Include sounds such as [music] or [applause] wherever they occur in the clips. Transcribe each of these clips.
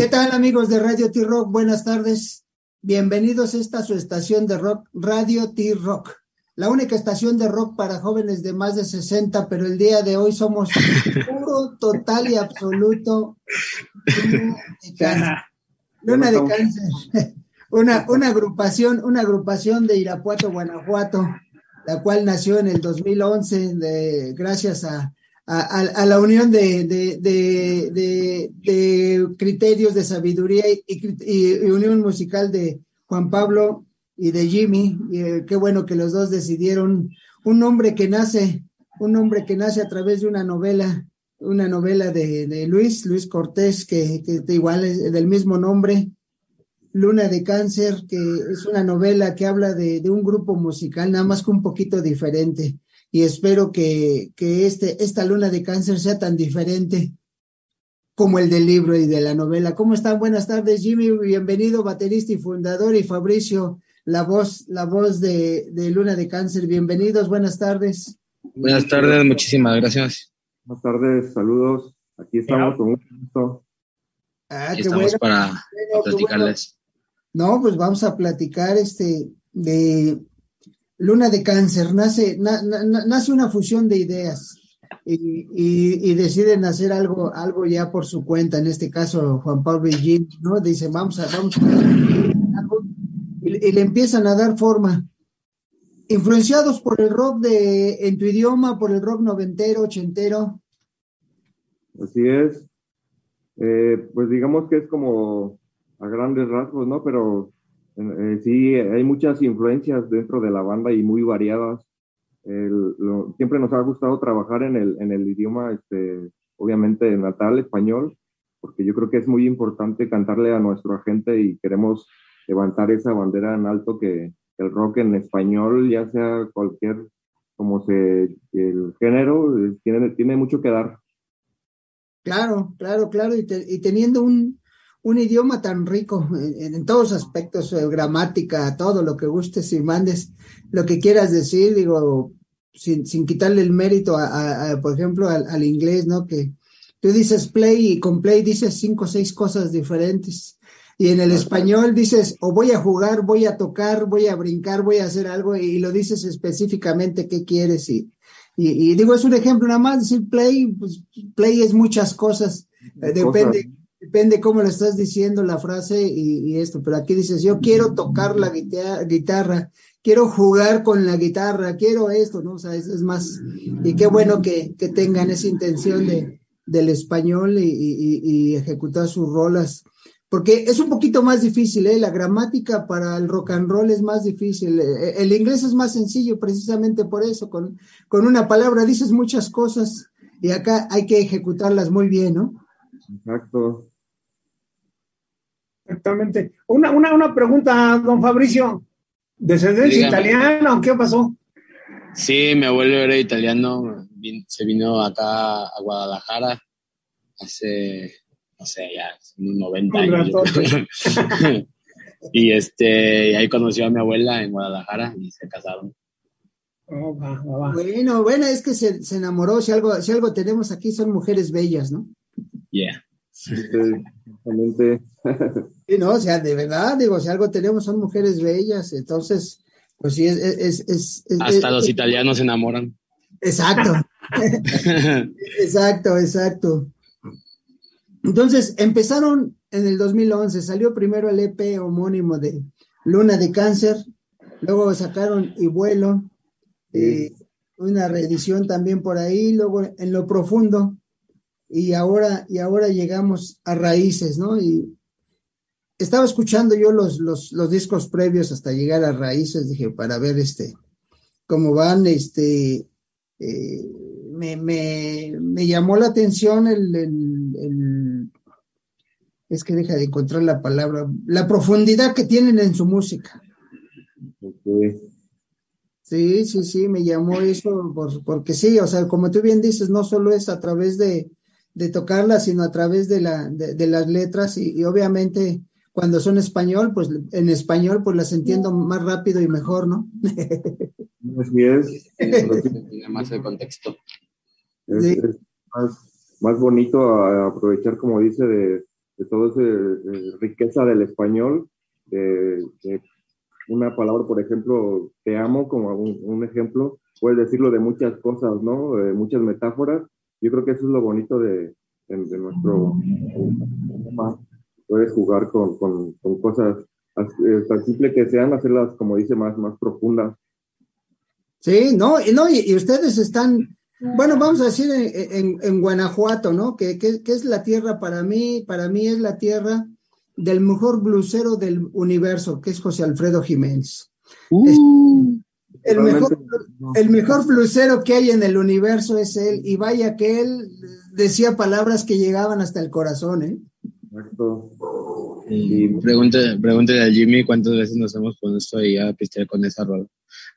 ¿Qué tal amigos de Radio T-Rock? Buenas tardes. Bienvenidos a esta su estación de rock, Radio T-Rock, la única estación de rock para jóvenes de más de 60, pero el día de hoy somos [laughs] puro, total y absoluto Luna de cáncer. [laughs] Una, una agrupación, una agrupación de Irapuato, Guanajuato, la cual nació en el 2011 de, gracias a, a, la unión de, de, criterios de sabiduría y, unión musical de Juan Pablo y de Jimmy. Y, eh, qué bueno que los dos decidieron un hombre que nace, un hombre que nace a través de una novela, una novela de, Luis, Luis Cortés, que, que igual es del mismo nombre, Luna de Cáncer, que es una novela que habla de, un grupo musical, nada más que un poquito diferente. Y espero que, que este, esta Luna de Cáncer sea tan diferente como el del libro y de la novela. ¿Cómo están? Buenas tardes, Jimmy. Bienvenido, baterista y fundador, y Fabricio, la voz, la voz de, de Luna de Cáncer. Bienvenidos, buenas tardes. Buenas tardes, muchísimas gracias. Buenas tardes, saludos. Aquí estamos con un gusto. Ah, Aquí estamos para platicarles. No, pues vamos a platicar este de Luna de Cáncer. Nace, nace una fusión de ideas y, deciden hacer algo, algo ya por su cuenta. En este caso, Juan Pablo y ¿no? Dicen, vamos a, vamos y, le empiezan a dar forma. Influenciados por el rock de, en tu idioma, por el rock noventero, ochentero. Así es. Eh, pues digamos que es como a grandes rasgos, ¿no? Pero eh, sí, hay muchas influencias dentro de la banda y muy variadas. siempre nos ha gustado trabajar en el, en el idioma, este, obviamente natal, español, porque yo creo que es muy importante cantarle a nuestro agente y queremos levantar esa bandera en alto que el rock en español, ya sea cualquier, como se, el género, tiene, tiene mucho que dar. Claro, claro, claro, y, y teniendo un, un idioma tan rico en, todos aspectos, eh, gramática, todo lo que gustes y mandes, lo que quieras decir, digo, sin, sin quitarle el mérito a, por ejemplo, al, inglés, ¿no? Que tú dices play y con play dices cinco o seis cosas diferentes. Y en el español dices, o voy a jugar, voy a tocar, voy a brincar, voy a hacer algo, y lo dices específicamente qué quieres. Y, y, digo, es un ejemplo nada más, decir play, pues play es muchas cosas, eh, depende depende cómo lo estás diciendo la frase y, esto, pero aquí dices, yo quiero tocar la guitarra, quiero jugar con la guitarra, quiero esto, ¿no? O sea, es, es más, y qué bueno que, que, tengan esa intención de, del español y, y, ejecutar sus rolas, porque es un poquito más difícil, ¿eh? La gramática para el rock and roll es más difícil, eh, el inglés es más sencillo precisamente por eso, con, con una palabra dices muchas cosas y acá hay que ejecutarlas muy bien, ¿no? Exacto. Exactamente. Una, una, una pregunta, don Fabricio. ¿Descendencia italiana o qué pasó? Sí, mi abuelo era italiano, se vino acá a Guadalajara hace, no sé, ya, unos 90 años. [laughs] y este, ahí conoció a mi abuela en Guadalajara y se casaron. Oh, bueno, bueno, es que se, se, enamoró, si algo, si algo tenemos aquí son mujeres bellas, ¿no? Yeah. Exactamente. [laughs] Sí, no, o sea, de verdad, digo, si algo tenemos son mujeres bellas, entonces, pues sí, es... es, es, Hasta los italianos se enamoran. Exacto. [laughs] exacto, exacto. Entonces, empezaron en el 2011, salió primero el EP homónimo de Luna de Cáncer, luego sacaron Y Vuelo, eh, una reedición también por ahí, luego en lo profundo, y ahora, y ahora llegamos a raíces, ¿no? Y estaba escuchando yo los, los, los discos previos hasta llegar a raíces, dije, para ver este, cómo van, este, eh, me, me, me, llamó la atención el, el, es que deja de encontrar la palabra, la profundidad que tienen en su música. Sí, sí, sí, me llamó eso, porque sí, o sea, como tú bien dices, no solo es a través de, de tocarla, sino a través de, la, de, las letras y, obviamente cuando son español, pues en español pues las entiendo más rápido y mejor, ¿no? Así es. Tiene [laughs] más el contexto. Es, más, bonito aprovechar, como dice, de, de toda esa eh, riqueza del español, de, una palabra, por ejemplo, te amo, como un, ejemplo, puedes decirlo de muchas cosas, ¿no? De muchas metáforas. Yo creo que eso es lo bonito de, de, nuestro Puedes jugar con, con, con cosas eh, tan simple que sean, hacerlas, como dice, más, más profundas. Sí, no, y, no, y, ustedes están, bueno, vamos a decir en, en, Guanajuato, ¿no? Que, que, es la tierra para mí, para mí es la tierra del mejor blusero del universo, que es José Alfredo Jiménez. Uh. El, mejor, el mejor blusero que hay en el universo es él, y vaya que él decía palabras que llegaban hasta el corazón, ¿eh? Exacto. Y pregúntale, pregúntale a Jimmy cuántas veces nos hemos puesto ahí a pistear con esa rola.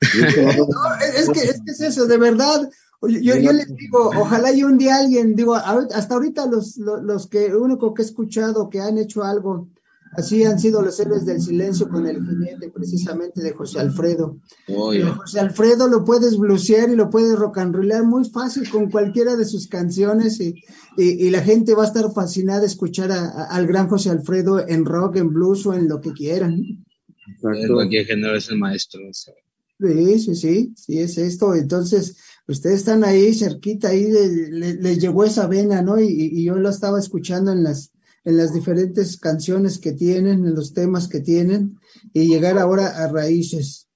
[laughs] es, que, es que es eso, de verdad. Yo, yo, les digo, ojalá y un día alguien, digo, hasta ahorita los, los, los que, único que he escuchado que han hecho algo Así han sido los héroes del silencio con el jinete precisamente de José Alfredo. Eh, José Alfredo lo puedes blusear y lo puedes rock and rollar muy fácil con cualquiera de sus canciones y, y, la gente va a estar fascinada de escuchar al gran José Alfredo en rock, en blues o en lo que quieran. Exacto. Cualquier género es el maestro. Sí, sí, sí, sí, es esto. Entonces, ustedes están ahí cerquita, ahí les le, llevó esa vena, ¿no? Y, y yo lo estaba escuchando en las en las diferentes canciones que tienen, en los temas que tienen, y llegar ahora a raíces,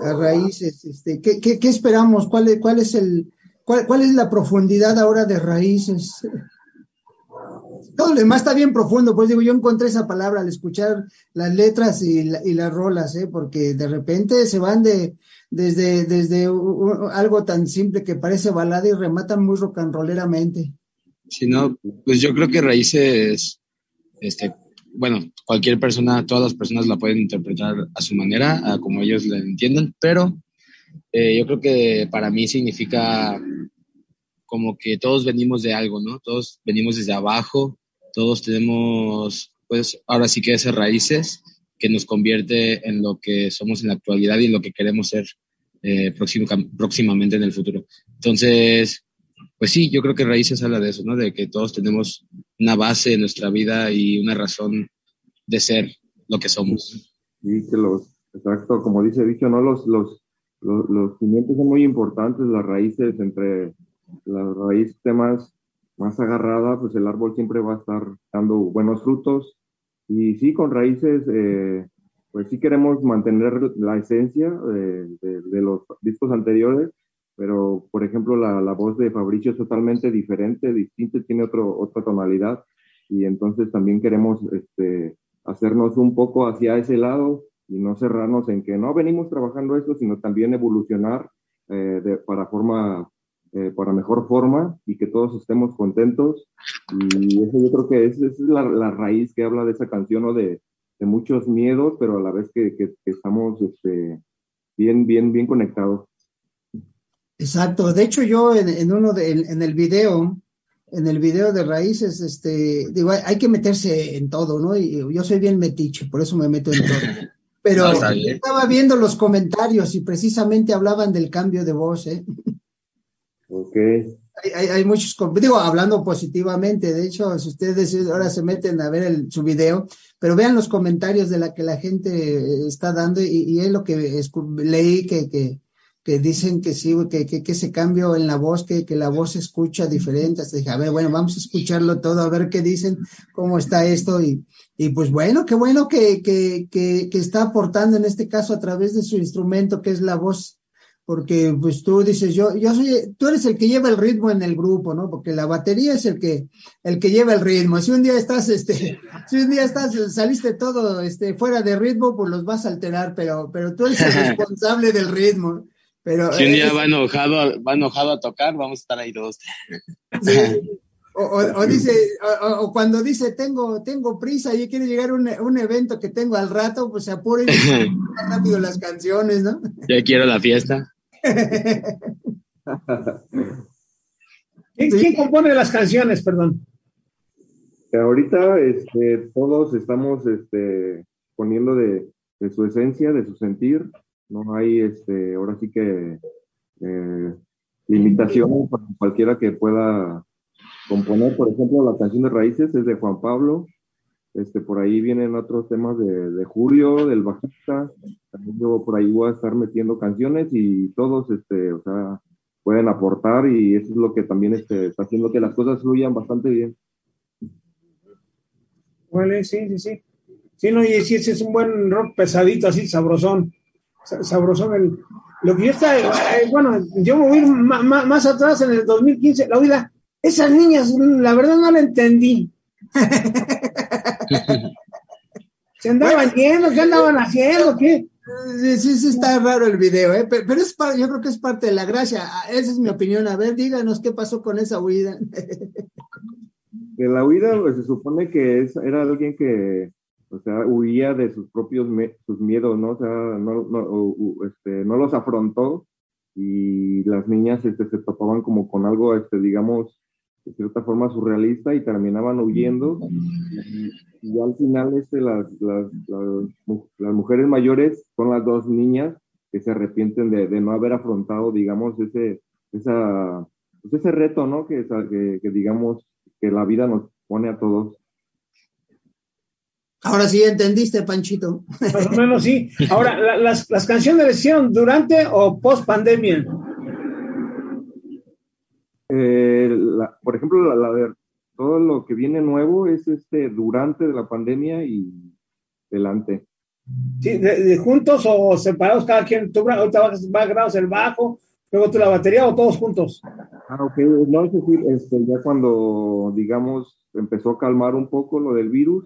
a raíces, este, ¿qué, qué, qué esperamos? ¿Cuál cuál es el, cuál, cuál es la profundidad ahora de raíces? Todo lo demás está bien profundo, pues digo, yo encontré esa palabra al escuchar las letras y, y las rolas, ¿eh? porque de repente se van de, desde, desde algo tan simple que parece balada y rematan muy rock and rolleramente. Sí, no, pues yo creo que Raíces este, bueno, cualquier persona, todas las personas la pueden interpretar a su manera, a como ellos la entiendan, pero eh, yo creo que para mí significa como que todos venimos de algo, ¿no? Todos venimos desde abajo, todos tenemos, pues ahora sí que esas raíces que nos convierte en lo que somos en la actualidad y en lo que queremos ser eh, próximamente en el futuro. Entonces, pues sí, yo creo que Raíces habla de eso, ¿no? De que todos tenemos una base en nuestra vida y una razón de ser lo que somos. Sí, que los, exacto, como dice dicho, ¿no? Los, los, los, cimientos son muy importantes, las raíces, entre la raíz más, más agarrada, pues el árbol siempre va a estar dando buenos frutos. Y sí, con raíces, eh, pues sí queremos mantener la esencia de, de los discos anteriores, pero por ejemplo la, la, voz de Fabricio es totalmente diferente, distinta, tiene otro, otra tonalidad y entonces también queremos este, hacernos un poco hacia ese lado y no cerrarnos en que no venimos trabajando esto, sino también evolucionar eh, de, para forma, eh, para mejor forma y que todos estemos contentos. Y eso yo creo que es, es la, la, raíz que habla de esa canción, ¿no? de, de, muchos miedos, pero a la vez que, que, que estamos este, bien, bien, bien conectados. Exacto. De hecho, yo en, uno de, en, el video, en el video de raíces, este, digo, hay, que meterse en todo, ¿no? Y yo soy bien metiche, por eso me meto en todo. [laughs] Pero estaba viendo los comentarios y precisamente hablaban del cambio de voz, ¿eh? Ok. Hay, hay, muchos, digo, hablando positivamente, de hecho, si ustedes ahora se meten a ver el, su video, pero vean los comentarios de la que la gente está dando y, y es lo que leí que, que, que dicen que sí, que, que, que ese cambio en la voz, que, que la voz se escucha diferente. Hasta dije, a ver, bueno, vamos a escucharlo todo, a ver qué dicen, cómo está esto. Y, y pues bueno, qué bueno que, que, que, que está aportando en este caso a través de su instrumento, que es la voz. Porque pues tú dices, yo, yo soy, tú eres el que lleva el ritmo en el grupo, ¿no? Porque la batería es el que, el que lleva el ritmo. Si un día estás, este, si un día estás, saliste todo, este, fuera de ritmo, pues los vas a alterar, pero, pero tú eres el [laughs] responsable del ritmo si un día va enojado, va enojado a tocar, vamos a estar ahí todos. [laughs] O, dice, o, cuando dice tengo, tengo prisa y quiere llegar a un, un, evento que tengo al rato, pues se apure y [laughs] rápido las canciones, ¿no? Ya quiero la fiesta. ¿Quién, compone las canciones, perdón? ahorita este, todos estamos este, poniendo de, de su esencia, de su sentir, no hay, este, ahora sí que eh, limitación para cualquiera que pueda componer. Por ejemplo, la canción de Raíces es de Juan Pablo este, por ahí vienen otros temas de, de Julio, del bajista. También yo por ahí voy a estar metiendo canciones y todos, este, o sea, pueden aportar y eso es lo que también este, está haciendo que las cosas fluyan bastante bien. Vale, sí, sí, sí. Sí, no, y sí, es un buen rock pesadito, así, sabrosón. Sabrosón. El, lo que yo está, eh, bueno, yo me voy más, más, atrás en el 2015, la vida, esas niñas, la verdad no la entendí. [laughs] ¿Se andaban yendo? ¿Qué andaban haciendo? ¿Qué? Sí, sí, está raro el video, ¿eh? pero, es yo creo que es parte de la gracia. Ah, esa es mi opinión. A ver, díganos qué pasó con esa huida. [laughs] De la huida, pues se supone que es, era alguien que, o sea, huía de sus propios sus miedos, ¿no? O sea, no, no, este, no los afrontó y las niñas este, se topaban como con algo, este, digamos, de cierta forma surrealista y terminaban huyendo. Y, al final este, las, las, las, mujeres mayores son las dos niñas que se arrepienten de, de no haber afrontado, digamos, ese, esa, pues ese reto, ¿no? Que, que, que, digamos, que la vida nos pone a todos. Ahora sí entendiste, Panchito. Más o menos sí. Ahora, las, las canciones las hicieron durante o post pandemia. Eh, por ejemplo, la, de todo lo que viene nuevo es este durante de la pandemia y delante. Sí, de, juntos o separados cada quien, tú ahorita vas, vas grados el bajo, luego tú la batería o todos juntos. Ah, ok, no, es decir, este, ya cuando, digamos, empezó a calmar un poco lo del virus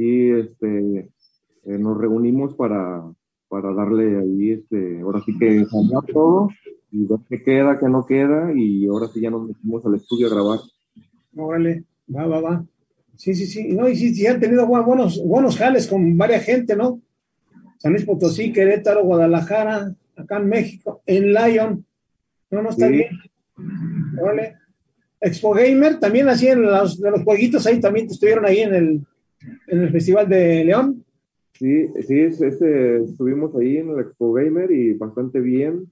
y este, eh, nos reunimos para, para darle ahí, este, ahora sí que ensayar todo y ver qué queda, qué no queda, y ahora sí ya nos metimos al estudio a grabar. vale, va, va, va. Sí, sí, sí. No, y sí, sí han tenido buenos, buenos jales con varias gente, ¿no? San Luis Potosí, Querétaro, Guadalajara, acá en México, en Lyon. No, no está bien. Vale. Expo Gamer, también así en los, de los jueguitos ahí también estuvieron ahí en el, en el Festival de León. Sí, sí, ese, estuvimos ahí en el Expo Gamer y bastante bien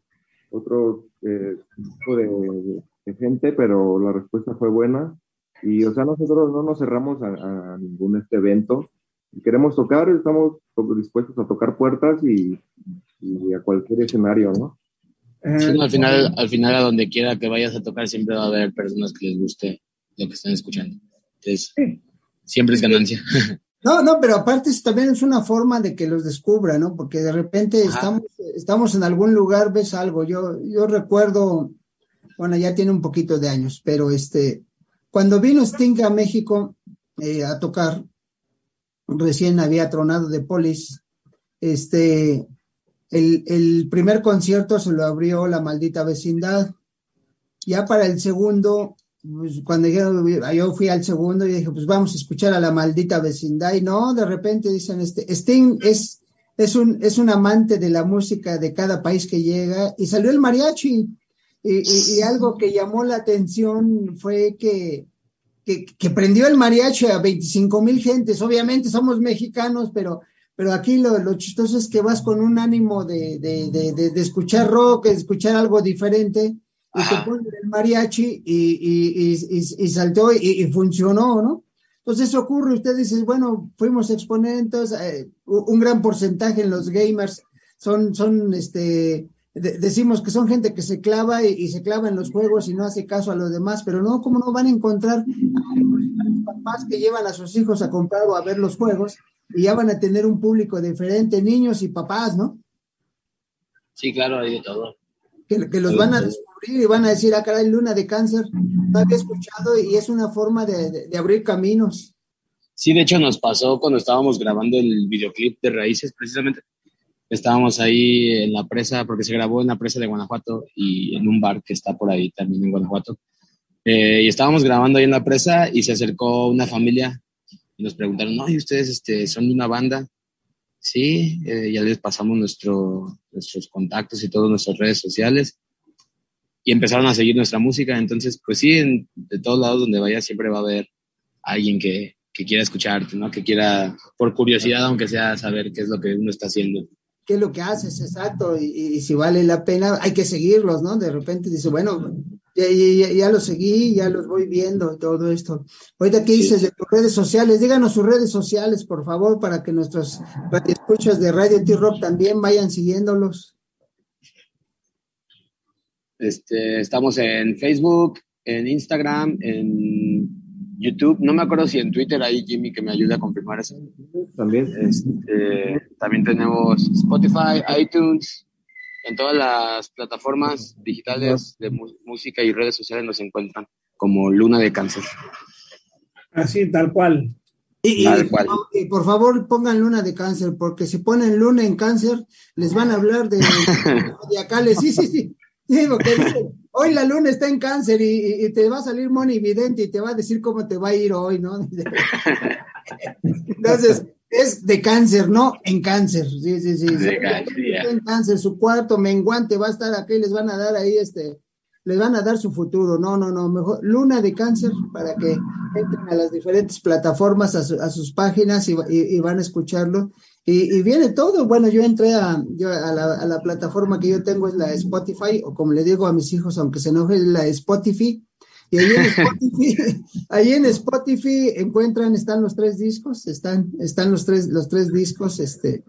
otro eh, tipo de, gente, pero la respuesta fue buena. Y, o sea, nosotros no nos cerramos a, ningún este evento. queremos tocar, estamos dispuestos a tocar puertas y, a cualquier escenario, ¿no? al final, al final, a donde quiera que vayas a tocar, siempre va a haber personas que les guste lo que están escuchando. Entonces, siempre es ganancia. [laughs] No, no, pero aparte también es una forma de que los descubra, ¿no? Porque de repente estamos, estamos en algún lugar, ves algo. Yo, yo recuerdo, bueno, ya tiene un poquito de años, pero este, cuando vino Sting a México eh, a tocar, recién había tronado de Polis, este, el, el primer concierto se lo abrió la maldita vecindad. Ya para el segundo, pues, cuando yo, fui al segundo y dije, pues vamos a escuchar a la maldita vecindad. Y no, de repente dicen, este, Sting es, es, un, es un amante de la música de cada país que llega. Y salió el mariachi. Y, algo que llamó la atención fue que, que, prendió el mariachi a 25 mil gentes. Obviamente somos mexicanos, pero, pero aquí lo, chistoso es que vas con un ánimo de, de, de, de escuchar rock, escuchar algo diferente y te ponen el mariachi y, y, saltó y, funcionó, ¿no? Entonces eso ocurre, usted dice, bueno, fuimos exponentes, eh, un gran porcentaje en los gamers son, son este, decimos que son gente que se clava y, se clava en los juegos y no hace caso a los demás, pero no, ¿cómo no van a encontrar papás que llevan a sus hijos a comprar o a ver los juegos y ya van a tener un público diferente, niños y papás, ¿no? Sí, claro, hay de todo que, los van a descubrir y van a decir, ah, caray, luna de cáncer, no había escuchado y es una forma de, abrir caminos. Sí, de hecho nos pasó cuando estábamos grabando el videoclip de Raíces, precisamente. Estábamos ahí en la presa, porque se grabó en la presa de Guanajuato y en un bar que está por ahí también en Guanajuato. Eh, y estábamos grabando ahí en la presa y se acercó una familia y nos preguntaron, no, ¿y ustedes este, son de una banda? Sí, eh, ya les pasamos nuestro, nuestros contactos y todas nuestras redes sociales y empezaron a seguir nuestra música. Entonces, pues sí, de todos lados donde vaya siempre va a haber alguien que, que quiera escucharte, ¿no? Que quiera, por curiosidad, aunque sea, saber qué es lo que uno está haciendo. ¿Qué es lo que haces? Exacto. Y si vale la pena, hay que seguirlos, ¿no? De repente dice, bueno, Ya, ya, lo seguí, ya los voy viendo, todo esto. Ahorita, ¿qué dices de tus redes sociales? Díganos sus redes sociales, por favor, para que nuestros escuchas de Radio T-Rock también vayan siguiéndolos. Este, estamos en Facebook, en Instagram, en YouTube. No me acuerdo si en Twitter hay Jimmy que me ayude a confirmar eso. También. Este, también tenemos Spotify, iTunes, en todas las plataformas digitales de música y redes sociales nos encuentran como Luna de Cáncer. Así, tal cual. Y, por favor pongan luna de cáncer, porque si ponen luna en cáncer, les van a hablar de [laughs] zodiacales. Sí, sí, sí. sí porque hoy la luna está en cáncer y, te va a salir Moni Vidente y te va a decir cómo te va a ir hoy, ¿no? [laughs] Entonces, es de cáncer, ¿no? En cáncer, sí, sí, sí. De cáncer, En cáncer, su cuarto menguante va a estar aquí, les van a dar ahí este, les van a dar su futuro, no, no, no, mejor luna de cáncer para que entren a las diferentes plataformas, a, sus páginas y, van a escucharlo. Y, viene todo, bueno, yo entré a, yo a, la, a la plataforma que yo tengo, es la Spotify, o como le digo a mis hijos, aunque se enoje, la Spotify, y ahí en Spotify, [laughs] ahí en Spotify encuentran, están los tres discos, están, están los tres, los tres discos, este,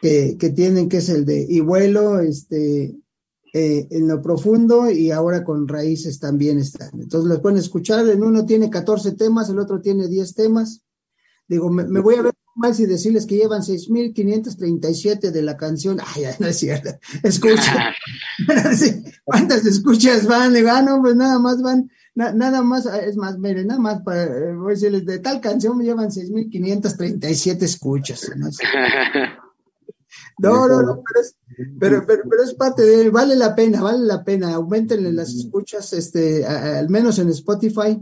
que, que tienen, que es el de Y vuelo, este, eh, en lo profundo y ahora con raíces también están. Entonces los pueden escuchar, en uno tiene 14 temas, el otro tiene 10 temas. Digo, me, me voy a ver mal si decirles que llevan 6.537 de la canción. Ay, no es cierto. Escucha. [laughs] [laughs] ¿Cuántas escuchas van? Le ah, no, pues nada más van nada más, es más, miren, nada más para eh, voy a decirles, de tal canción me llevan 6.537 escuchas. ¿no? [laughs] No, no, no, pero es, pero, pero, pero, es parte de, vale la pena, vale la pena, aumentenle las escuchas, este, al menos en Spotify,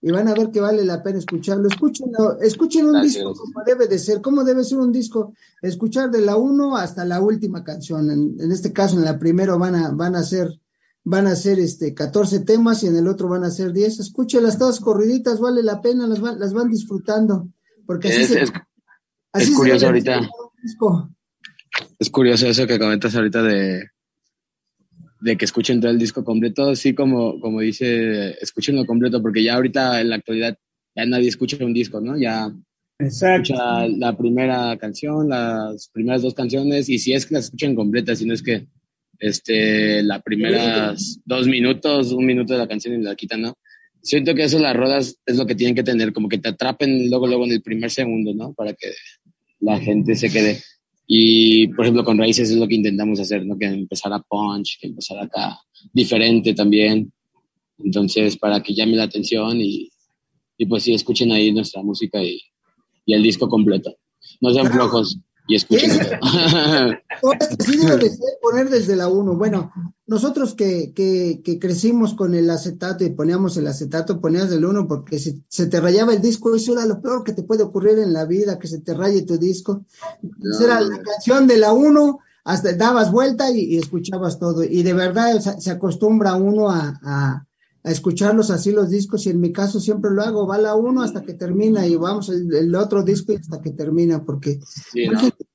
y van a ver que vale la pena escucharlo. Escuchen, escuchen un disco como debe de ser, como debe ser un disco, escuchar de la uno hasta la última canción. En, en este caso, en la primera van a, van a ser van a ser este 14 temas y en el otro van a ser 10. Escúchelas todas corriditas, vale la pena, las van, las van disfrutando. Porque así es, se, es, curioso ahorita. Es curioso eso que comentas ahorita de, de que escuchen todo el disco completo, así como, como dice, escúchenlo completo, porque ya ahorita en la actualidad ya nadie escucha un disco, ¿no? Ya escucha la primera canción, las primeras dos canciones, y si es que las escuchan completas, si no es que este, las primeras dos minutos, un minuto de la canción y la quitan, ¿no? Siento que eso las rodas es lo que tienen que tener, como que te atrapen luego, luego en el primer segundo, ¿no? Para que la gente se quede. Y, por ejemplo, con Raíces es lo que intentamos hacer, ¿no? Que empezara punch, que empezara acá diferente también. Entonces, para que llame la atención y, y pues sí, escuchen ahí nuestra música y, y el disco completo. No sean flojos y escuchen. sí [laughs] [laughs] debe poner desde la 1. Bueno, nosotros que, que, que, crecimos con el acetato y poníamos el acetato, ponías el 1 porque si se te rayaba el disco, eso era lo peor que te puede ocurrir en la vida, que se te raye tu disco. era la canción de la 1, hasta dabas vuelta y, escuchabas todo. Y de verdad se acostumbra uno a a escucharlos así los discos y en mi caso siempre lo hago, va la uno hasta que termina y vamos el, otro disco hasta que termina porque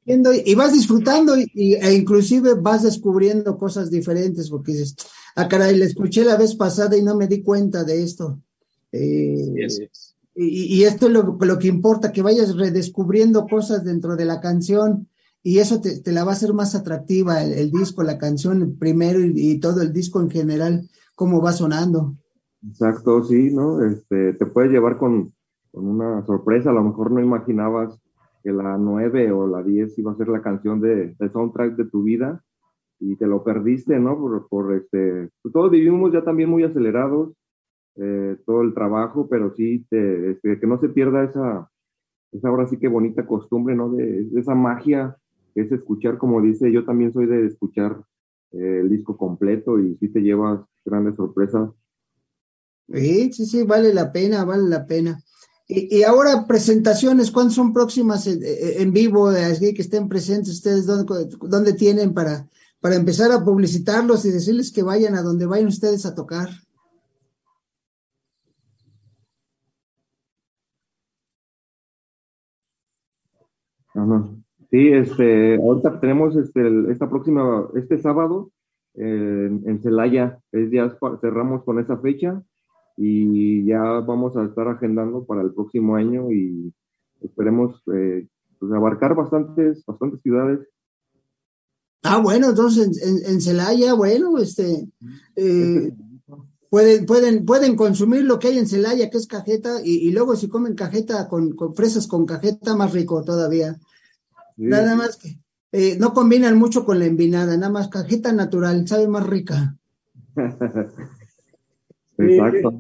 y, vas disfrutando y, e inclusive vas descubriendo cosas diferentes porque dices, ah caray, le escuché la vez pasada y no me di cuenta de esto. Eh, y, esto es lo, lo, que importa, que vayas redescubriendo cosas dentro de la canción y eso te, te la va a hacer más atractiva el, disco, la canción primero y todo el disco en general cómo va sonando. Exacto, sí, ¿no? Este, te puede llevar con, una sorpresa, a lo mejor no imaginabas que la 9 o la 10 iba a ser la canción de, del soundtrack de tu vida y te lo perdiste, ¿no? Por, por este, pues todos vivimos ya también muy acelerados, eh, todo el trabajo, pero sí, te, este, que no se pierda esa, esa ahora sí que bonita costumbre, ¿no? De, de, esa magia que es escuchar, como dice, yo también soy de escuchar eh, el disco completo y sí te llevas grandes sorpresas. Sí, sí, sí, vale la pena, vale la pena. Y, ahora presentaciones, ¿cuándo son próximas en, vivo? Así que estén presentes ustedes, ¿dónde, tienen para, para empezar a publicitarlos y decirles que vayan a donde vayan ustedes a tocar? Sí, este, ahorita tenemos este, esta próxima, este sábado, en Celaya. Es ya cerramos con esa fecha y ya vamos a estar agendando para el próximo año y esperemos eh, pues, abarcar bastantes, bastantes ciudades. Ah, bueno, entonces en, en Celaya, bueno, este, eh, pueden, pueden, pueden consumir lo que hay en Celaya, que es cajeta, y, luego si comen cajeta con, con, fresas con cajeta, más rico todavía. Nada más que eh, no combinan mucho con la envinada, nada más cajeta natural, sabe más rica. Exacto.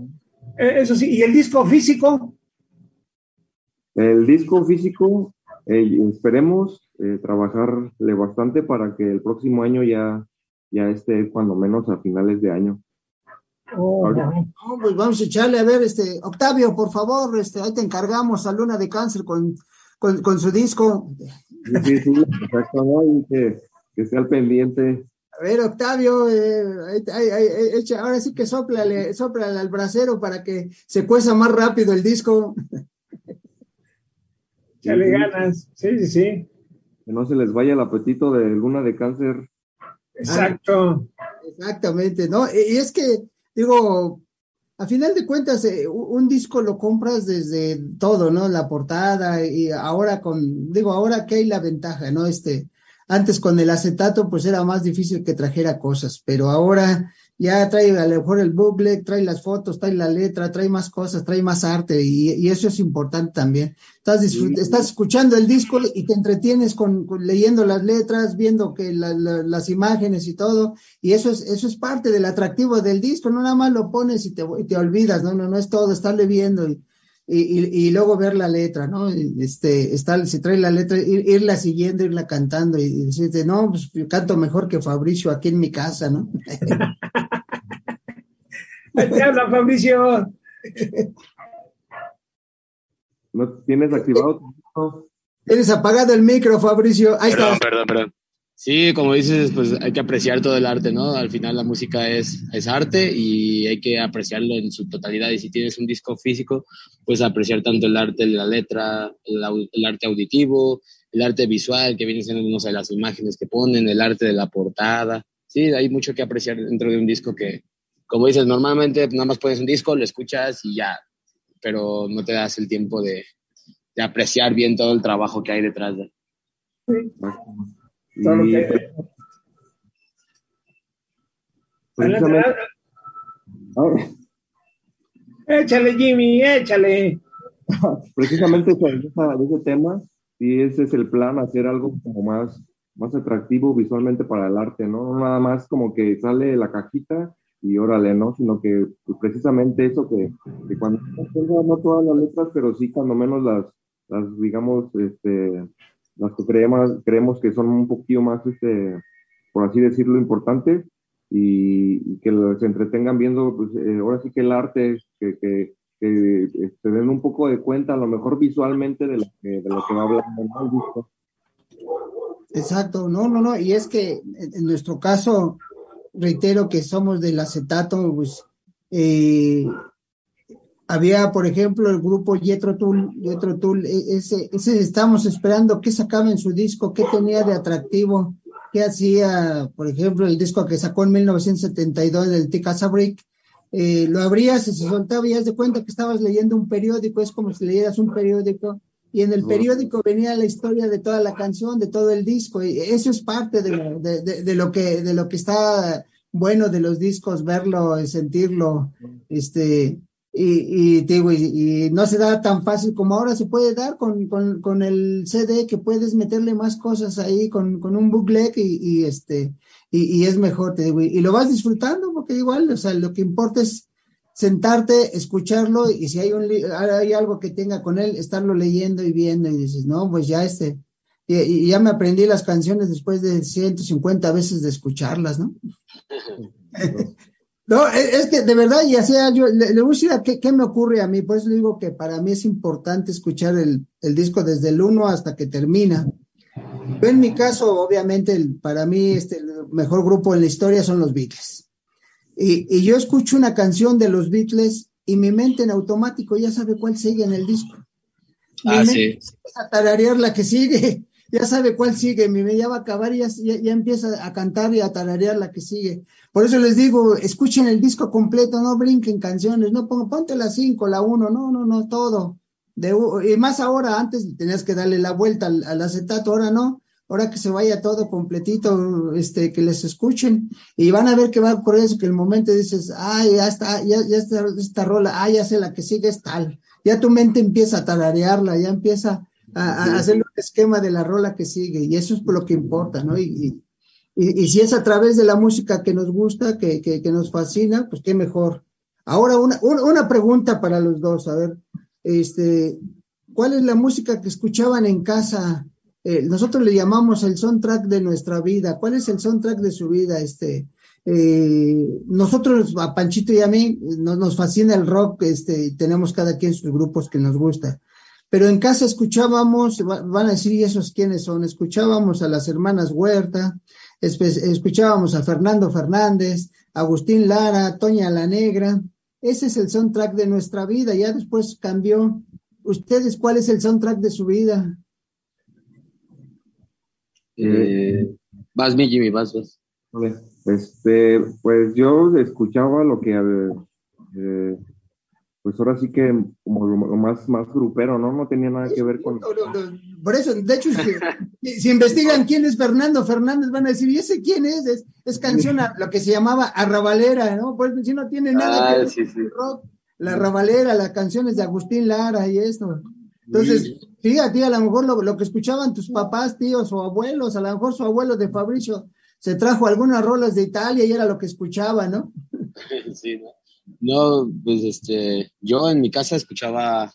Eh, eso sí, ¿y el disco físico? El disco físico, eh, esperemos eh, trabajarle bastante para que el próximo año ya, ya esté cuando menos a finales de año. Oh, pues vamos a echarle a ver, este, Octavio, por favor, este, ahí te encargamos a Luna de Cáncer con, con, su disco. Sí, sí, exacto, Y que, que sea al pendiente. A ver, Octavio, eh, ahora sí que soplale, soplale al brasero para que se cueza más rápido el disco. [laughs] Ya le ganas, sí, sí, sí. Que no se les vaya el apetito de luna de cáncer. Exacto. exactamente, ¿no? Y es que, digo, a final de cuentas, eh, un disco lo compras desde todo, ¿no? La portada y ahora con, digo, ahora que hay la ventaja, ¿no? Este, antes con el acetato, pues era más difícil que trajera cosas, pero ahora ya trae a lo mejor el booklet, trae las fotos, trae la letra, trae más cosas, trae más arte y, eso es importante también. Estás, estás escuchando el disco y te entretienes con, leyendo las letras, viendo que las imágenes y todo, y eso es, eso es parte del atractivo del disco, no nada más lo pones y te, y te olvidas, no, no, no es todo, estarle viendo y, y, y, luego ver la letra, ¿no? Este, está, si trae la letra, irla siguiendo, irla cantando y, decirte, no, pues yo canto mejor que Fabricio aquí en mi casa, ¿no? [laughs] Te habla, Fabricio. ¿No tienes activado? Tienes apagado el micro, Fabricio. Ahí perdón, perdón, perdón. Sí, como dices, pues hay que apreciar todo el arte, ¿no? Al final la música es, es arte y hay que apreciarlo en su totalidad. Y si tienes un disco físico, pues apreciar tanto el arte de la letra, el, arte auditivo, el arte visual, que viene siendo, no sé, las imágenes que ponen, el arte de la portada. Sí, hay mucho que apreciar dentro de un disco que, como dices, normalmente nada más pones un disco, lo escuchas y ya, pero no te das el tiempo de, de apreciar bien todo el trabajo que hay detrás de. Sí. Échale, Jimmy, échale. [laughs] Precisamente de ese tema, y ese es el plan, hacer algo como más, más atractivo visualmente para el arte, ¿no? Nada más como que sale la cajita y órale, ¿no? Sino que pues, precisamente eso que, cuando no todas las letras, pero sí cuando menos las, las digamos, este, las que creemos, creemos que son un poquito más, este, por así decirlo, importantes y, que se entretengan viendo, pues, eh, ahora sí que el arte, que, que, que se este, den un poco de cuenta, a lo mejor visualmente, de lo que, de lo que va hablando. Exacto, no, no, no, y es que en nuestro caso, reitero que somos del acetato, pues eh, había, por ejemplo, el grupo Yetro Tull, Yetro Tull, e, ese, ese estamos esperando qué sacaba en su disco, qué tenía de atractivo, qué hacía, por ejemplo, el disco que sacó en 1972 del Tika Sabrick, eh, lo abrías y se soltaba y haz de cuenta que estabas leyendo un periódico, es como si leyeras un periódico, y en el periódico venía la historia de toda la canción, de todo el disco, y eso es parte de lo, de, de lo que, de lo que está bueno de los discos, verlo, sentirlo, este, y, y, digo, y, no se da tan fácil como ahora se puede dar con, con, con el CD que puedes meterle más cosas ahí con, con un booklet y, y este y, es mejor, te digo, y, lo vas disfrutando porque igual, o sea, lo que importa es sentarte, escucharlo y si hay, un, hay algo que tenga con él, estarlo leyendo y viendo y dices, no, pues ya este, y, ya me aprendí las canciones después de 150 veces de escucharlas, ¿no? [laughs] No, es que de verdad, ya sea, yo le, voy a decir a qué, me ocurre a mí, por eso digo que para mí es importante escuchar el, disco desde el 1 hasta que termina. Yo en mi caso, obviamente, para mí este, el mejor grupo en la historia son los Beatles. Y, yo escucho una canción de los Beatles y mi mente en automático ya sabe cuál sigue en el disco. ah, sí. A tararear la que sigue. [laughs] ya sabe cuál sigue, mi ya va a acabar y ya, ya, empieza a cantar y a tararear la que sigue. Por eso les digo, escuchen el disco completo, no brinquen canciones, no ponte la cinco, la uno, no, no, no, todo. De, y más ahora, antes tenías que darle la vuelta al, al acetato, ahora no ahora que se vaya todo completito, este, que les escuchen y van a ver que va por eso, que el momento dices, ah, ya está, ya, ya está esta rola, ah, ya sé la que sigue es tal, ya tu mente empieza a tararearla, ya empieza a, hacer un esquema de la rola que sigue y eso es por lo que importa, ¿no? Y, y, y, si es a través de la música que nos gusta, que, que, que nos fascina, pues qué mejor. Ahora una, una pregunta para los dos, a ver, este, ¿cuál es la música que escuchaban en casa eh, nosotros le llamamos el soundtrack de nuestra vida. ¿Cuál es el soundtrack de su vida? Este, eh, nosotros, a Panchito y a mí, nos, fascina el rock, este, tenemos cada quien sus grupos que nos gusta. Pero en casa escuchábamos, van a decir, ¿y esos quiénes son? Escuchábamos a las hermanas Huerta, escuchábamos a Fernando Fernández, Agustín Lara, Toña la Negra. Ese es el soundtrack de nuestra vida, ya después cambió. ¿Ustedes cuál es el soundtrack de su vida? Eh, vas, mi Jimmy, vas, vas. Este, pues yo escuchaba lo que, eh, pues ahora sí que como lo más, más grupero, ¿no? No tenía nada que ver con... por eso, de hecho, si, investigan quién es Fernando Fernández, van a decir, ¿y ese quién es? Es, canción a, lo que se llamaba Arrabalera, ¿no? Pues si no tiene nada que ah, ver con el rock, la Arrabalera, las canciones de Agustín Lara y esto. Entonces, fíjate, a lo mejor lo, que escuchaban tus papás, tíos o abuelos, a lo mejor su abuelo de Fabricio se trajo algunas rolas de Italia y era lo que escuchaba, ¿no? [laughs] Sí, ¿no? No, pues este, yo en mi casa escuchaba,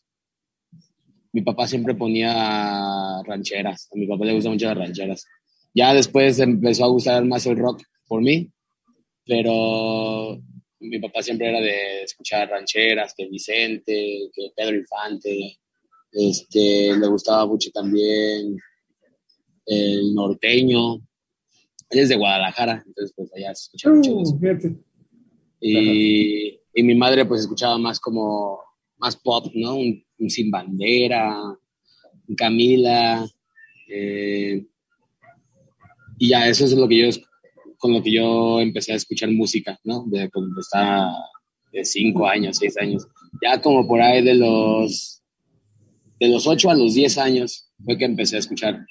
mi papá siempre ponía rancheras, a mi papá le gustan mucho las rancheras. Ya después empezó a gustar más el rock por mí, pero mi papá siempre era de escuchar rancheras, que Vicente, que Pedro Infante, este, le gustaba mucho también el norteño. Él es de Guadalajara, entonces pues allá se escuchaba mucho eso. Uh, y, y, mi madre pues escuchaba más como, más pop, ¿no? Un, Sin Bandera, un Camila. Eh, y ya eso es lo que yo, con lo que yo empecé a escuchar música, ¿no? De cuando estaba de cinco años, seis años. Ya como por ahí de los de los 8 a los 10 años fue que empecé a escuchar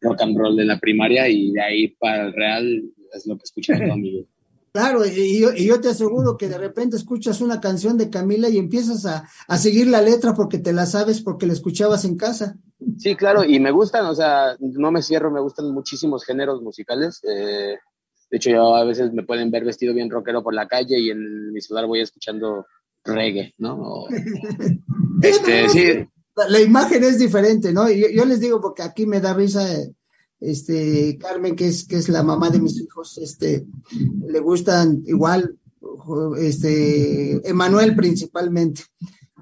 rock and roll de la primaria y de ahí para el real es lo que escuché mi [laughs] Claro, y yo, y yo, te aseguro que de repente escuchas una canción de Camila y empiezas a, a, seguir la letra porque te la sabes, porque la escuchabas en casa. Sí, claro, y me gustan, o sea, no me cierro, me gustan muchísimos géneros musicales. Eh, de hecho, yo a veces me pueden ver vestido bien rockero por la calle y en mi celular voy escuchando reggae, ¿no? [laughs] este, sí la, imagen es diferente, ¿no? Yo, yo, les digo porque aquí me da risa, este, Carmen, que es, que es la mamá de mis hijos, este, le gustan igual, este, Emanuel principalmente.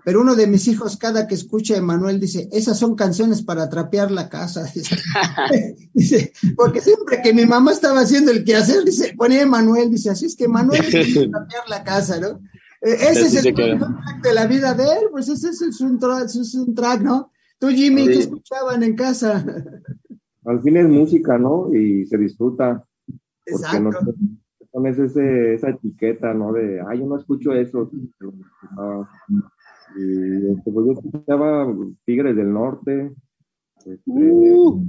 Pero uno de mis hijos, cada que escucha a Emanuel, dice, esas son canciones para trapear la casa. [laughs] [laughs] Dice, porque siempre que mi mamá estaba haciendo el quehacer, dice, ponía Emanuel, dice, así es que Emanuel es para trapear la casa, ¿no? Eh, ese es el track de la vida de él, pues ese es un, es un track, ¿no? Tú, Jimmy, ¿qué escuchaban en casa? [laughs] Al fin es música, ¿no? Y se disfruta. Exacto. no pones ese, esa etiqueta, ¿no? De, ay, yo no escucho eso. Y este, pues yo escuchaba Tigres del Norte. Este, uh,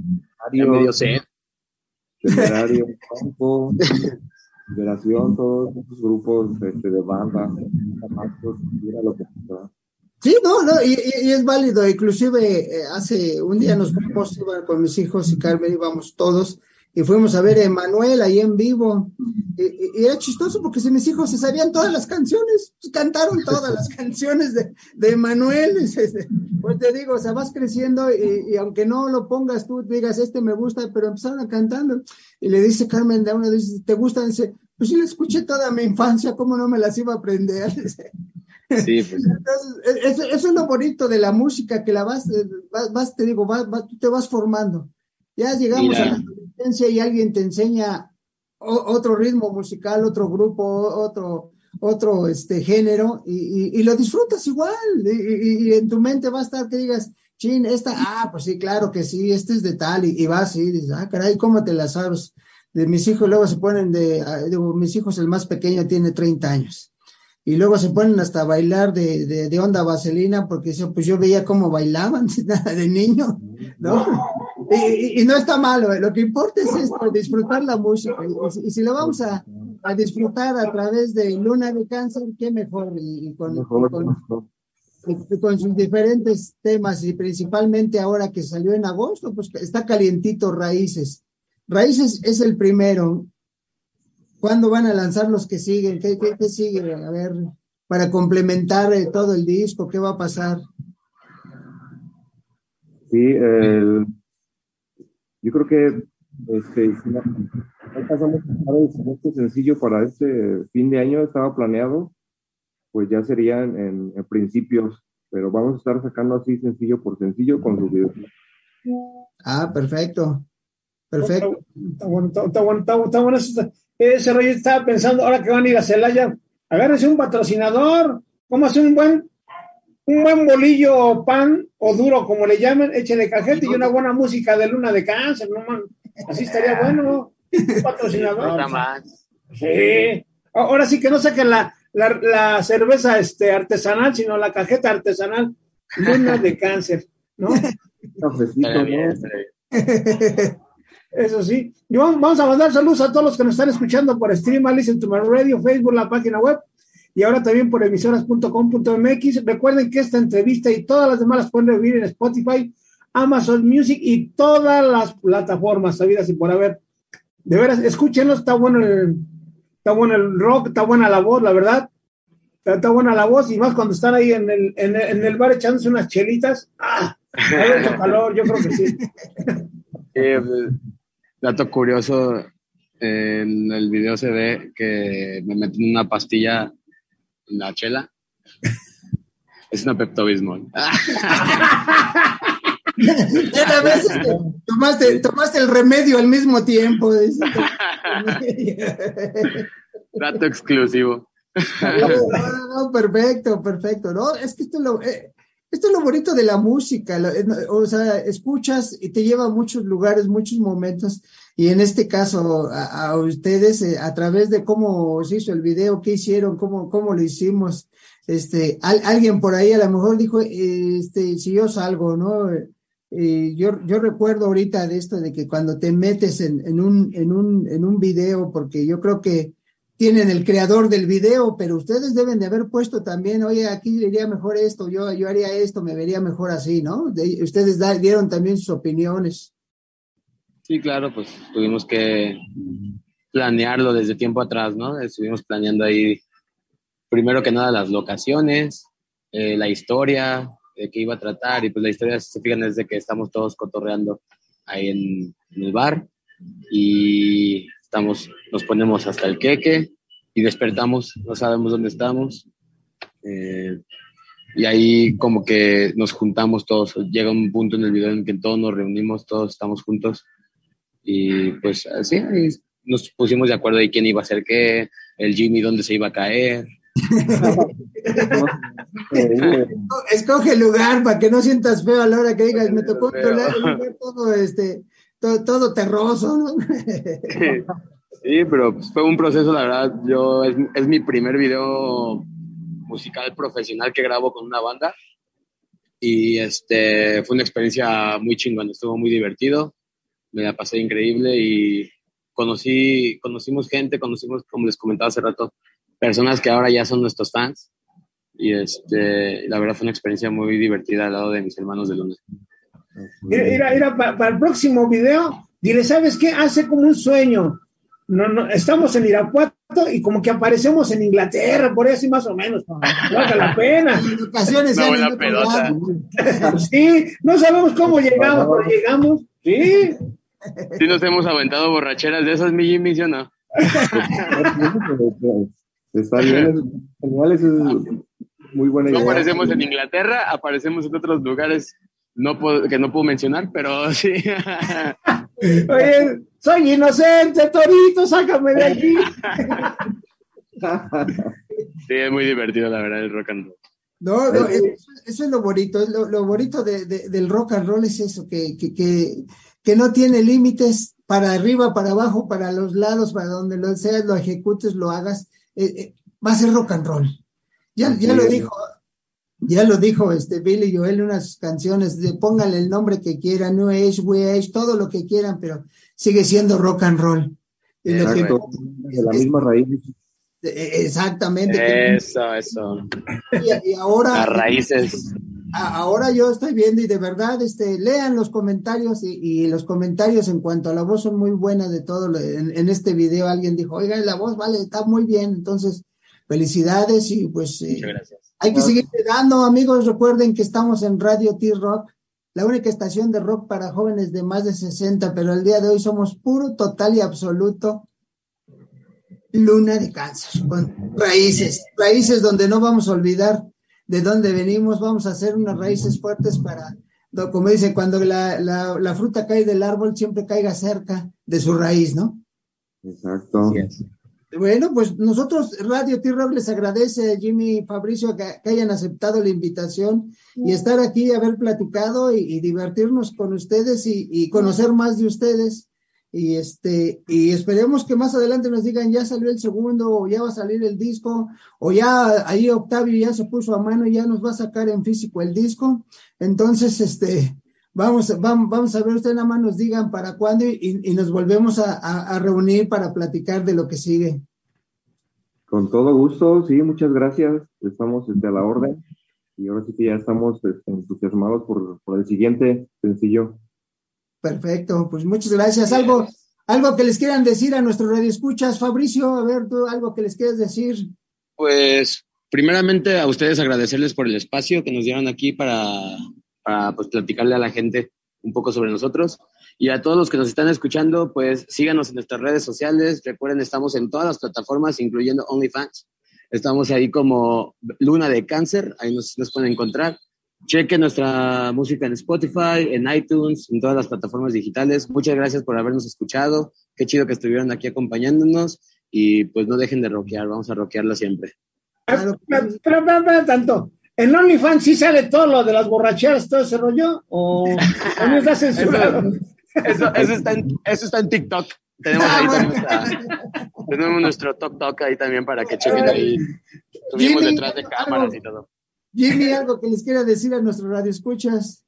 medio sé. Campo, Liberación, todos esos grupos este, de banda, lo que Sí, no, no, y, es válido. Inclusive eh, hace un día nos fuimos con mis hijos y Carmen, íbamos todos y fuimos a ver a Emanuel ahí en vivo. Y, era chistoso porque si mis hijos se sabían todas las canciones, pues, cantaron todas las [laughs] canciones de, de Emanuel. Pues te digo, o sea, vas creciendo y, aunque no lo pongas tú, digas, este me gusta, pero empezaron a cantando. Y le dice Carmen de uno, dice, ¿te gusta? Dice, pues sí, le escuché toda mi infancia, ¿cómo no me las iba a aprender? [laughs] Sí, pues. eso, es lo bonito de la música, que la vas, vas, te digo, vas, tú te vas formando. Ya llegamos a la adolescencia y alguien te enseña otro ritmo musical, otro grupo, otro, otro este, género, y, y, lo disfrutas igual. Y, y, en tu mente va a estar que digas, chin, esta, ah, pues sí, claro que sí, este es de tal, y, va así, dices, ah, caray, ¿cómo te la sabes? De mis hijos luego se ponen de, ah, digo, mis hijos, el más pequeño tiene 30 años, y luego se ponen hasta a bailar de, de, de onda vaselina, porque pues yo veía cómo bailaban [laughs] de niño, ¿no? Y, no está malo, ¿eh? lo que importa es esto, disfrutar la música. Y, si lo vamos a, a, disfrutar a través de Luna de Cáncer, qué mejor. Y, con, con, sus diferentes temas, y principalmente ahora que salió en agosto, pues está calientito Raíces. Raíces es el primero. ¿Cuándo van a lanzar los que siguen? ¿Qué, qué, qué sigue? A ver, para complementar eh, todo el disco, ¿qué va a pasar? Sí, el yo creo que este, pasamos este sencillo para este fin de año, estaba planeado, pues ya serían en, principios, pero vamos a estar sacando así sencillo por sencillo con su video. Ah, perfecto. Perfecto. Está bueno, está, bueno, está, bueno. Ese rollo estaba pensando, ahora que van a ir a Celaya, agárrese un patrocinador, ¿cómo hace un buen un buen bolillo o pan o duro, como le llamen, de cajete y una buena música de luna de cáncer, no man. Así estaría bueno, patrocinador. Sí. Ahora sí que no saquen la, la, cerveza este, artesanal, sino la cajeta artesanal, luna de cáncer, ¿no? [laughs] [laughs] Eso sí. Y vamos, a mandar saludos a todos los que nos están escuchando por Stream, Listen to My Radio, Facebook, la página web y ahora también por emisoras.com.mx. Recuerden que esta entrevista y todas las demás las pueden vivir en Spotify, Amazon Music y todas las plataformas sabidas y por haber. De veras, escúchenlo, está bueno el, está bueno el rock, está buena la voz, la verdad. Está, buena la voz y más cuando están ahí en el, en el, bar echándose unas chelitas. ¡Ah! Calor, yo creo que sí. Pues, [laughs] dato curioso, en el video se ve que me meten una pastilla la chela. [laughs] es una Pepto-Bismol. [laughs] tomaste, tomaste el remedio al mismo tiempo. [laughs] Dato exclusivo. perfecto, perfecto. No, es que esto es lo, eh, esto es lo bonito de la música. Eh, o sea, escuchas y te lleva a muchos lugares, muchos momentos. Y en este caso, a, ustedes, eh, a través de cómo se hizo el video, qué hicieron, cómo, cómo lo hicimos, este, alguien por ahí a lo mejor dijo, este, si yo salgo, ¿no? Eh, yo, yo recuerdo ahorita de esto, de que cuando te metes en, en, un, en, un, en un video, porque yo creo que tienen el creador del video, pero ustedes deben de haber puesto también, oye, aquí diría mejor esto, yo, yo haría esto, me vería mejor así, ¿no? ustedes dieron también sus opiniones. Sí, claro, pues tuvimos que planearlo desde tiempo atrás, ¿no? Estuvimos planeando ahí, primero que nada, las locaciones, eh, la historia, de qué iba a tratar, y pues la historia, si se fijan, es de que estamos todos cotorreando ahí en, el bar, y estamos, nos ponemos hasta el queque, y despertamos, no sabemos dónde estamos, eh, y ahí como que nos juntamos todos, llega un punto en el video en que todos nos reunimos, todos estamos juntos, y pues así nos pusimos de acuerdo de quién iba a ser qué, el Jimmy dónde se iba a caer. [laughs] Escoge el lugar para que no sientas feo a la hora que digas, me tocó todo este, todo, terroso, Sí, pero pues, fue un proceso, la verdad, yo es, es mi primer video musical profesional que grabo con una banda y este fue una experiencia muy chingona, estuvo muy divertido me la pasé increíble y conocí, conocimos gente, conocimos, como les comentaba hace rato, personas que ahora ya son nuestros fans. Y este, la verdad fue una experiencia muy divertida al lado de mis hermanos de lunes. Mira, mira, para, el próximo video, dile, ¿sabes qué? Hace como un sueño. No, no, estamos en Irapuato y como que aparecemos en Inglaterra, por eso más o menos. No vale la pena. [laughs] ocasiones sí, no sabemos cómo llegamos, pero llegamos. Sí. Sí nos hemos aventado borracheras de esas, mi Jimmy, ¿sí o no? [laughs] Está bien, es muy buena idea. No aparecemos en Inglaterra, aparecemos en otros lugares no que no puedo mencionar, pero sí. [laughs] Oye, soy inocente, Torito, sácame de aquí. sí, es muy divertido, la verdad, el rock and roll. No, no, eso, es lo bonito, lo, lo bonito de, del rock and roll es eso, que, que, que, que no tiene límites para arriba, para abajo, para los lados, para donde lo seas, lo ejecutes, lo hagas, eh, eh, va a ser rock and roll. Ya, ya lo dijo, ya lo dijo este Billy Joel en unas canciones, de pónganle el nombre que quieran, New Age, We Age, todo lo que quieran, pero sigue siendo rock and roll. Y lo que, de la misma raíz. E, exactamente. Eso, eso. Y, ahora. Las raíces. Ahora yo estoy viendo y de verdad, este, lean los comentarios y, los comentarios en cuanto a la voz son muy buenas de todo. En, este video alguien dijo, oiga, la voz vale, está muy bien. Entonces, felicidades y pues eh, hay que seguir llegando, amigos. Recuerden que estamos en Radio T-Rock, la única estación de rock para jóvenes de más de 60, pero el día de hoy somos puro, total y absoluto luna de cáncer, con raíces, raíces donde no vamos a olvidar de dónde venimos, vamos a hacer unas raíces fuertes para, como dice, cuando la, la, fruta cae del árbol, siempre caiga cerca de su raíz, ¿no? Exacto. Bueno, pues nosotros, Radio T-Rock, les agradece, Jimmy y Fabricio, que, hayan aceptado la invitación y estar aquí, haber platicado y, divertirnos con ustedes y, y, conocer más de ustedes. Y este y esperemos que más adelante nos digan ya salió el segundo o ya va a salir el disco o ya ahí Octavio ya se puso a mano y ya nos va a sacar en físico el disco. Entonces este vamos vamos, vamos a ver ustedes nada más nos digan para cuándo y, nos volvemos a, reunir para platicar de lo que sigue. Con todo gusto sí muchas gracias. Estamos desde la orden. Y ahora sí que ya estamos este, entusiasmados por, por el siguiente sencillo. Perfecto, pues muchas gracias. Algo, algo que les quieran decir a nuestros radioescuchas, Fabricio, a ver tú algo que les quieras decir. Pues primeramente a ustedes agradecerles por el espacio que nos dieron aquí para, para pues, platicarle a la gente un poco sobre nosotros. Y a todos los que nos están escuchando, pues síganos en nuestras redes sociales. Recuerden, estamos en todas las plataformas, incluyendo OnlyFans. Estamos ahí como Luna de Cáncer, ahí nos, nos pueden encontrar. Cheque nuestra música en Spotify, en iTunes, en todas las plataformas digitales. Muchas gracias por habernos escuchado. Qué chido que estuvieron aquí acompañándonos y pues no dejen de rockear, vamos a rockearla siempre. Pero, pero, tanto. ¿En OnlyFans sí sale todo lo de las borracheras, todo ese rollo? ¿O, no está censurado? Eso, eso, está en, eso está en TikTok. Tenemos ahí ah, tenemos nuestro TikTok ahí también para que chequen ahí. Estuvimos detrás de cámaras y todo. Jimmy, algo que les quiera decir a nuestros radioescuchas.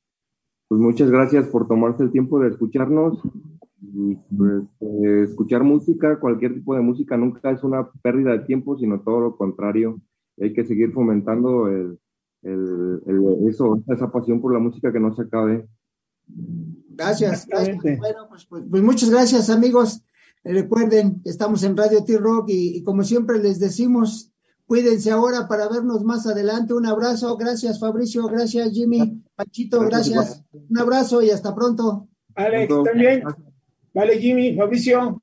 Pues muchas gracias por tomarse el tiempo de escucharnos. Y pues, eh, escuchar música, cualquier tipo de música, nunca es una pérdida de tiempo, sino todo lo contrario. Hay que seguir fomentando el, eso, esa pasión por la música que no se acabe. Gracias. Bueno, pues, pues, pues, muchas gracias, amigos. recuerden, estamos en Radio T-Rock y como siempre les decimos, Cuídense ahora para vernos más adelante. Un abrazo. Gracias, Fabricio. Gracias, Jimmy. Pachito, gracias. Un abrazo y hasta pronto. Alex, también. Vale, Jimmy, Fabricio.